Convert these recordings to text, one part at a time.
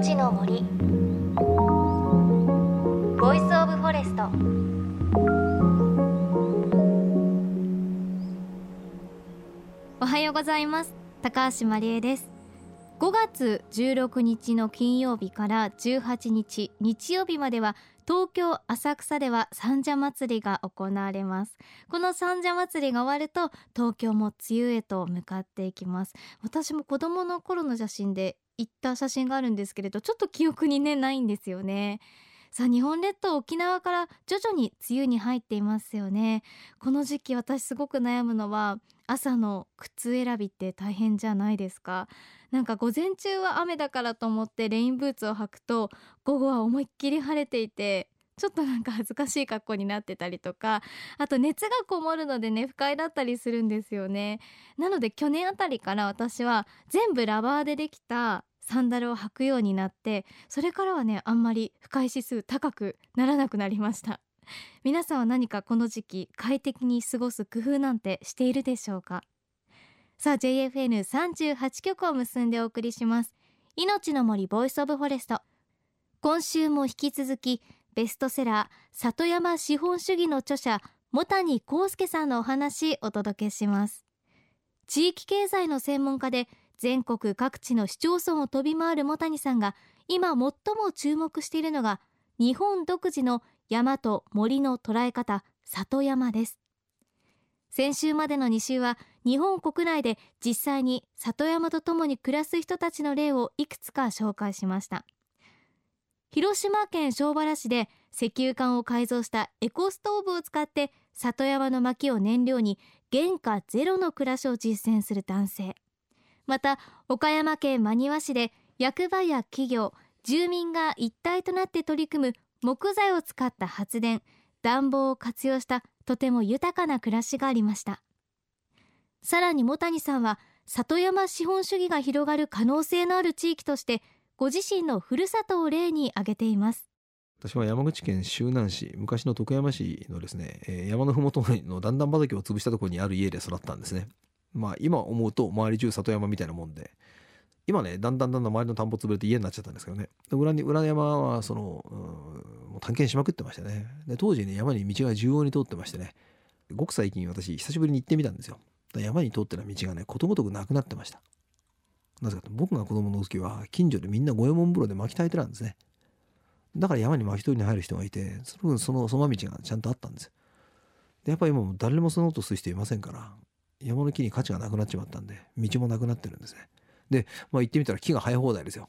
命の森。 Voice of Forest。おはようございます。高橋万里恵です。5月16日の金曜日から18日日曜日までは東京浅草では三社祭りが行われます。この三社祭りが終わると東京も梅雨へと向かっていきます。私も子供の頃の写真で行った写真があるんですけれどちょっと記憶にねないんですよね。さあ日本列島沖縄から徐々に梅雨に入っていますよね。この時期私すごく悩むのは朝の靴選びって大変じゃないですか。なんか午前中は雨だからと思ってレインブーツを履くと午後は思いっきり晴れていてちょっとなんか恥ずかしい格好になってたりとかあと熱がこもるのでね不快だったりするんですよね。なので去年あたりから私は全部ラバーでできたサンダルを履くようになってそれからはねあんまり不快指数高くならなくなりました。皆さんは何かこの時期快適に過ごす工夫なんてしているでしょうか？さあ JFN38 曲を結んでお送りします。命の森 Voice of Forest。今週も引き続きベストセラー里山資本主義の著者茂谷幸介さんのお話お届けします。地域経済の専門家で全国各地の市町村を飛び回る茂谷さんが今最も注目しているのが日本独自の山と森の捉え方里山です。先週までの2週は日本国内で実際に里山とともに暮らす人たちの例をいくつか紹介しました。広島県庄原市で石油管を改造したエコストーブを使って里山の薪を燃料に原価ゼロの暮らしを実践する男性。また岡山県真庭市で役場や企業住民が一体となって取り組む木材を使った発電暖房を活用したとても豊かな暮らしがありました。さらに茂谷さんは里山資本主義が広がる可能性のある地域としてご自身のふるさとを例に挙げています。私は山口県周南市昔の徳山市のですね、え、山のふもとの段々畑を潰したところにある家で育ったんですね。まあ今思うと周り中里山みたいなもんで今ねだんだんだんだん周りの田んぼ潰れて家になっちゃったんですけどね。裏に裏山はその、う、もう探検しまくってましたね。で当時ね山に道が縦横に通ってましてね。ごく最近私久しぶりに行ってみたんですよ。山に通ってる道がねことごとくなくなってました。なぜかと僕が子供の時は近所でみんな五右衛門風呂で巻き炊いてたんですね。だから山に巻き取りに入る人がいてその分そのその道がちゃんとあったんです。でやっぱり今も誰もその音する人いませんから山の木に価値がなくなっちまったんで道もなくなってるんですね。で、まあ、行ってみたら木が生え放題ですよ。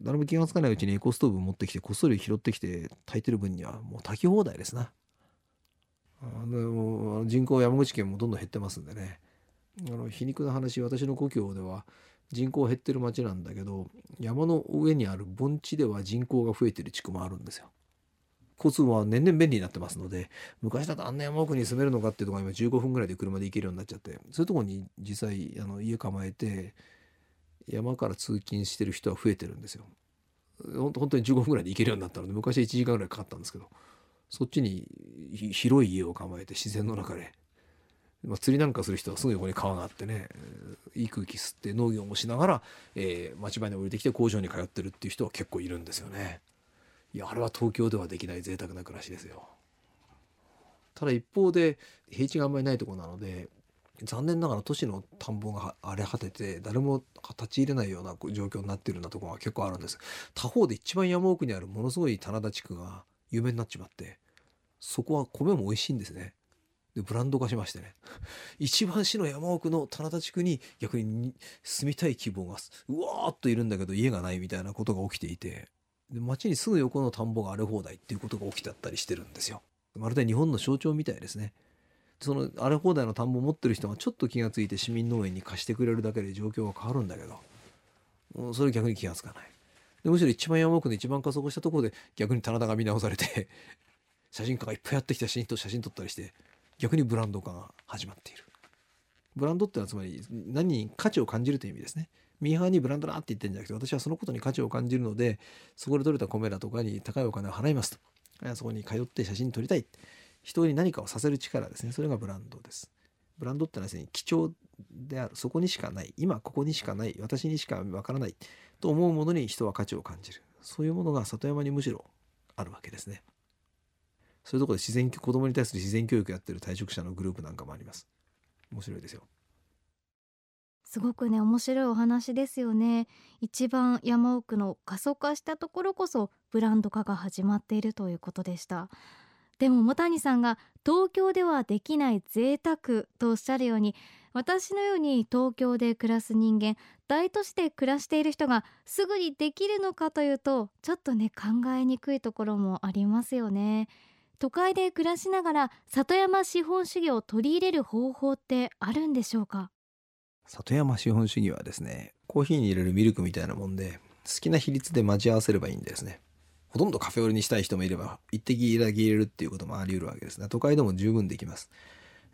誰も気が付かないうちにエコストーブ持ってきてこっそり拾ってきて炊いてる分にはもう炊き放題ですな。あの人口山口県もどんどん減ってますんでね。あの皮肉な話私の故郷では人口減ってる町なんだけど山の上にある盆地では人口が増えてる地区もあるんですよ。交通は年々便利になってますので昔だとあんな山奥に住めるのかっていうところが今15分ぐらいで車で行けるようになっちゃってそういうところに実際あの家構えて山から通勤してる人は増えてるんですよ本当に15分ぐらいで行けるようになったので昔は1時間ぐらいかかったんですけどそっちに広い家を構えて自然の中で、まあ、釣りなんかする人はすぐ横に川があってねいい空気吸って農業もしながら、えー、町場に降りてきて工場に通ってるっていう人は結構いるんですよね。いやあれは東京ではできない贅沢な暮らしですよ。ただ一方で平地があんまりないとこなので残念ながら都市の田んぼが荒れ果てて誰も立ち入れないような状況になってるようなところが結構あるんです。他方で一番山奥にあるものすごい棚田地区が有名になっちまってそこは米も美味しいんですね。でブランド化しましてね。一番市の山奥の棚田地区に逆に住みたい希望がうわーっといるんだけど家がないみたいなことが起きていて。で町にすぐ横の田んぼが荒れ放題っていうことが起きてあったりしてるんですよ。まるで日本の象徴みたいですね。その荒れ放題の田んぼを持ってる人がちょっと気が付いて市民農園に貸してくれるだけで状況が変わるんだけどそれ逆に気が付かない。でむしろ一番山奥の一番加速したところで逆に棚田が見直されて 写真家がいっぱいやってきた写真と写真撮ったりして逆にブランド化が始まっている。ブランドってのはつまり何に価値を感じるという意味ですね。ミーハーにブランドだって言ってるんじゃなくて私はそのことに価値を感じるのでそこで取れた米だとかに高いお金を払いますと。そこに通って写真撮りたい。人に何かをさせる力ですね。それがブランドです。ブランドってのはですね貴重である。そこにしかない。今ここにしかない。私にしかわからない。と思うものに人は価値を感じる。そういうものが里山にむしろあるわけですね。そういうところで自然子供に対する自然教育やってる退職者のグループなんかもあります。面白いですよ。すごくね面白いお話ですよね。一番山奥の過疎化したところこそブランド化が始まっているということでした。でも茂谷さんが東京ではできない贅沢とおっしゃるように私のように東京で暮らす人間大都市で暮らしている人がすぐにできるのかというとちょっとね考えにくいところもありますよね。都会で暮らしながら里山資本主義を取り入れる方法ってあるんでしょうか？里山資本主義はですねコーヒーに入れるミルクみたいなもんで好きな比率で待ち合わせればいいんですね。ほとんどカフェオレにしたい人もいれば一滴だけ入れるっていうこともあり得るわけですね。都会でも十分できます。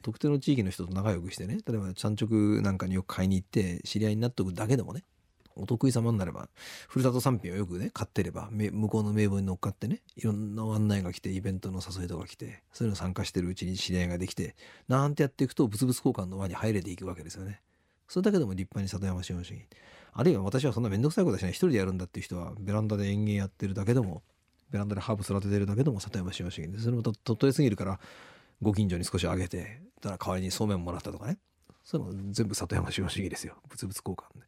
特定の地域の人と仲良くしてね例えば産直なんかによく買いに行って知り合いになっておくだけでもねお得意様になればふるさと産品をよくね買ってれば向こうの名簿に乗っかってねいろんな案内が来てイベントの誘いとか来てそういうの参加してるうちに知り合いができてなんてやっていくと物々交換の輪に入れていくわけですよね。それだけでも立派に里山資本主義あるいは私はそんな面倒くさいことはしない。一人でやるんだっていう人はベランダで園芸やってるだけでもベランダでハーブ育ててるだけでも里山資本主義でそれもとっとりすぎるからご近所に少しあげてたら代わりにそうめんもらったとかね。そういうの全部里山資本主義ですよ。物々交換で。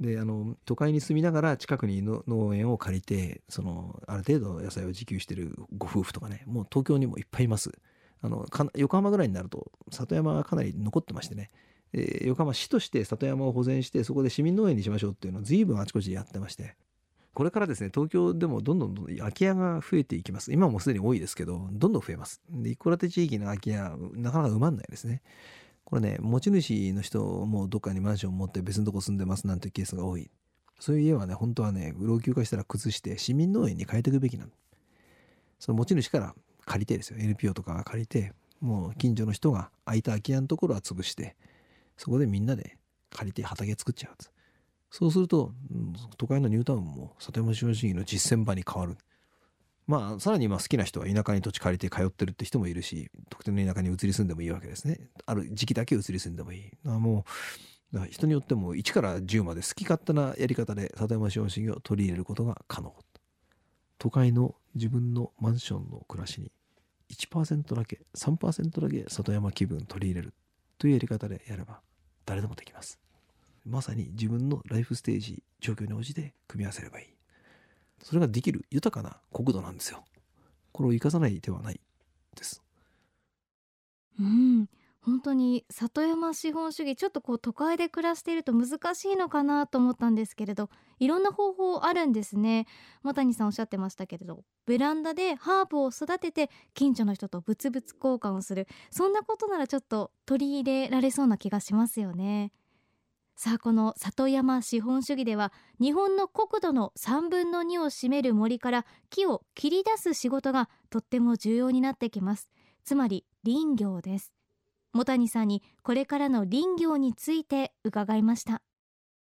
であの都会に住みながら近くに農園を借りてそのある程度野菜を自給してるご夫婦とかねもう東京にもいっぱいいますあの横浜ぐらいになると里山がかなり残ってましてねえ横浜市として里山を保全してそこで市民農園にしましょうっていうのを随分あちこちやってましてこれからですね、東京でもどんどん空き家が増えていきます。今もすでに多いですけど、どんどん増えます。で、一戸建て地域の空き家、なかなか埋まんないですね。これね、持ち主の人もどっかにマンションを持って別のとこ住んでますなんてケースが多い。そういう家はね、本当はね、老朽化したら崩して市民農園に変えていくべきなの。その持ち主から借りてですよ。NPO とか借りて、もう近所の人が空いた空き家のところは潰して、そこでみんなで借りて畑作っちゃう。そうすると、都会のニュータウンも里山資本主義の実践場に変わる。まあ、さらに今好きな人は田舎に土地借りて通ってるって人もいるし、特定の田舎に移り住んでもいいわけですね。ある時期だけ移り住んでもいい。あもう、人によっても1から10まで好き勝手なやり方で里山資本主義を取り入れることが可能。都会の自分のマンションの暮らしに1%だけ、3%だけ里山気分取り入れるというやり方でやれば誰でもできます。まさに自分のライフステージ状況に応じて組み合わせればいいそれができる豊かな国土なんですよ。これを生かさない手はないです。うん。本当に里山資本主義ちょっとこう都会で暮らしていると難しいのかなと思ったんですけれどいろんな方法あるんですね。又谷さんおっしゃってましたけれどベランダでハーブを育てて近所の人と物々交換をする。そんなことならちょっと取り入れられそうな気がしますよね。さあこの里山資本主義では日本の国土の3分の2を占める森から木を切り出す仕事がとっても重要になってきます。つまり林業です。茂谷さんにこれからの林業について伺いました。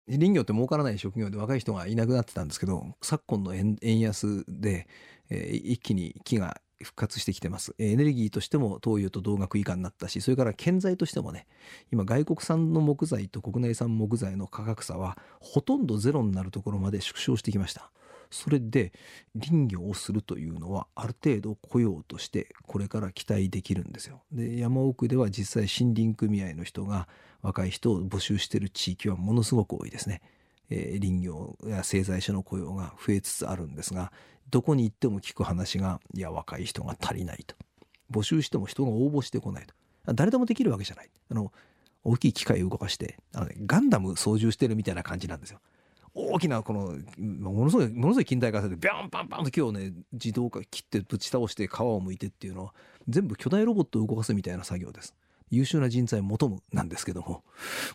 林業って儲からない職業で若い人がいなくなってたんですけど昨今の円安で、えー、一気に木が復活してきてます。エネルギーとしても東油と同額以下になったし、それから建材としてもね、今外国産の木材と国内産木材の価格差はほとんどゼロになるところまで縮小してきました。それで林業をするというのはある程度雇用としてこれから期待できるんですよ。で山奥では実際森林組合の人が若い人を募集している地域はものすごく多いですね。えー、林業や製材所の雇用が増えつつあるんですがどこに行っても聞く話がいや若い人が足りないと。募集しても人が応募してこないと。誰でもできるわけじゃない。あの大きい機械を動かしてあの、ね、ガンダム操縦してるみたいな感じなんですよ。大きなこのものすごいものすごい近代化されてビャンパンパンと木をね自動化切ってぶち倒して皮をむいてっていうのは全部巨大ロボットを動かすみたいな作業です。優秀な人材を求むなんですけども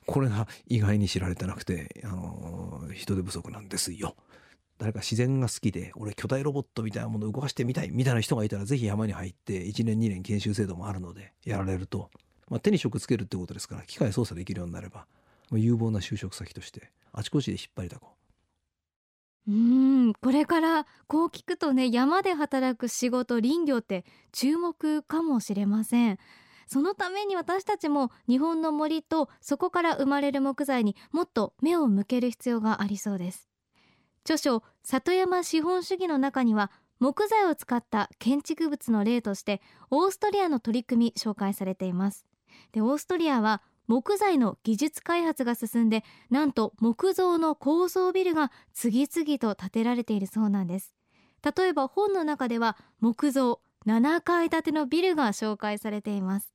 これが意外に知られてなくてあの人手不足なんですよ。誰か自然が好きで俺巨大ロボットみたいなものを動かしてみたいみたいな人がいたらぜひ山に入って1年2年研修制度もあるのでやられると、まあ、手に職つけるってことですから機械操作できるようになれば、まあ、有望な就職先としてあちこちで引っ張りだこう。うんこれからこう聞くとね山で働く仕事林業って注目かもしれません。そのために私たちも日本の森とそこから生まれる木材にもっと目を向ける必要がありそうです。著書里山資本主義の中には木材を使った建築物の例としてオーストリアの取り組み紹介されています。でオーストリアは木材の技術開発が進んでなんと木造の高層ビルが次々と建てられているそうなんです。例えば本の中では木造7階建てのビルが紹介されています。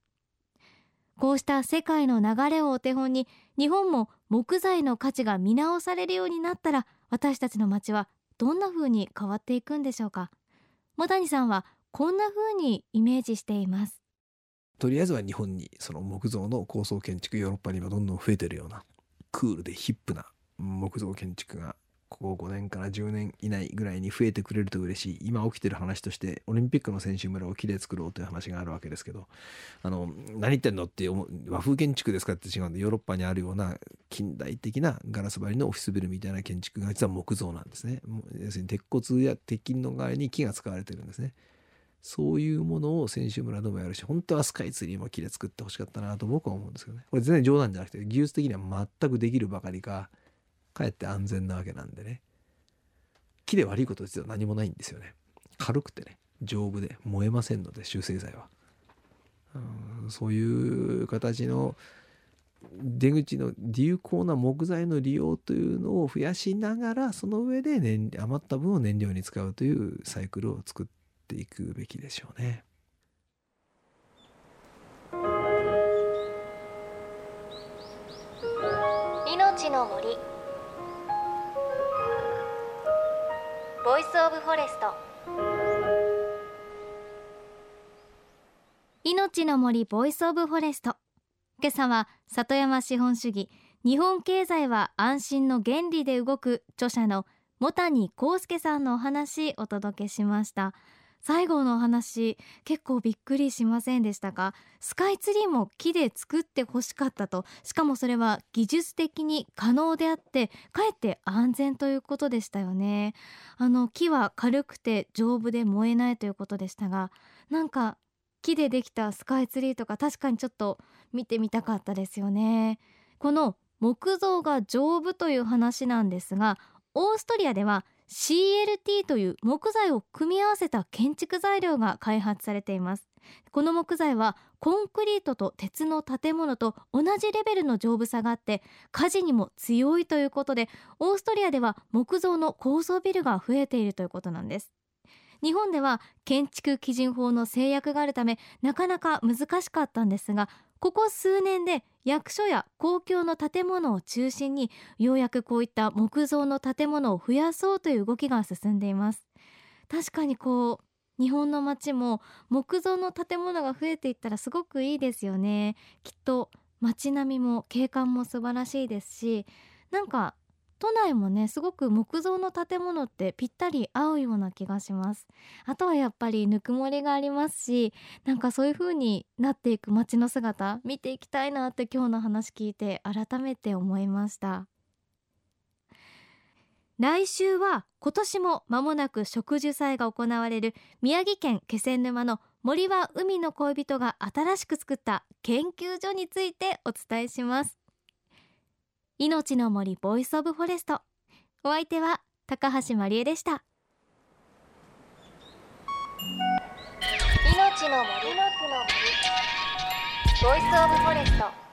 こうした世界の流れをお手本に日本も木材の価値が見直されるようになったら私たちの街はどんな風に変わっていくんでしょうか？茂谷さんはこんな風にイメージしています。とりあえずは日本にその木造の高層建築ヨーロッパにはどんどん増えてるようなクールでヒップな木造建築がここ5年から10年以内ぐらいに増えてくれると嬉しい。今起きてる話としてオリンピックの選手村を木で作ろうという話があるわけですけどあの何言ってんのって和風建築ですかって違うんでヨーロッパにあるような近代的なガラス張りのオフィスビルみたいな建築が実は木造なんですね。要するに鉄骨や鉄筋の代わりに木が使われてるんですね。そういうものを選手村でもやるし本当はスカイツリーも木で作ってほしかったなと僕は思うんですけどね。これ全然冗談じゃなくて技術的には全くできるばかりかかえって安全なわけなんでね。木で悪いこと実は何もないんですよね。軽くてね。丈夫で。燃えませんので集成剤は、うん、そういう形の出口の有効な木材の利用というのを増やしながらその上で燃余った分を燃料に使うというサイクルを作っていくべきでしょうね。命の森。 Voice of Forest。命の森 Voice of Forest。今朝は里山資本主義日本経済は安心の原理で動く著者の茂谷幸介さんのお話お届けしました。最後のお話結構びっくりしませんでしたか？スカイツリーも木で作ってほしかったと。しかもそれは技術的に可能であってかえって安全ということでしたよね。あの木は軽くて丈夫で燃えないということでしたがなんか木でできたスカイツリーとか確かにちょっと見てみたかったですよね。この木造が丈夫という話なんですがオーストリアでは CLT という木材を組み合わせた建築材料が開発されています。この木材はコンクリートと鉄の建物と同じレベルの丈夫さがあって火事にも強いということでオーストリアでは木造の高層ビルが増えているということなんです。日本では建築基準法の制約があるためなかなか難しかったんですがここ数年で役所や公共の建物を中心にようやくこういった木造の建物を増やそうという動きが進んでいます。確かにこう日本の街も木造の建物が増えていったらすごくいいですよね。きっと街並みも景観も素晴らしいですしなんか都内もねすごく木造の建物ってぴったり合うような気がします。あとはやっぱりぬくもりがありますしなんかそういう風になっていく街の姿見ていきたいなって今日の話聞いて改めて思いました。来週は今年も間もなく植樹祭が行われる宮城県気仙沼の森は海の恋人が新しく作った研究所についてお伝えします。命の森 Voice of Forest。お相手は高橋万里恵でした。命の森。の森。ボイスオブフォレスト。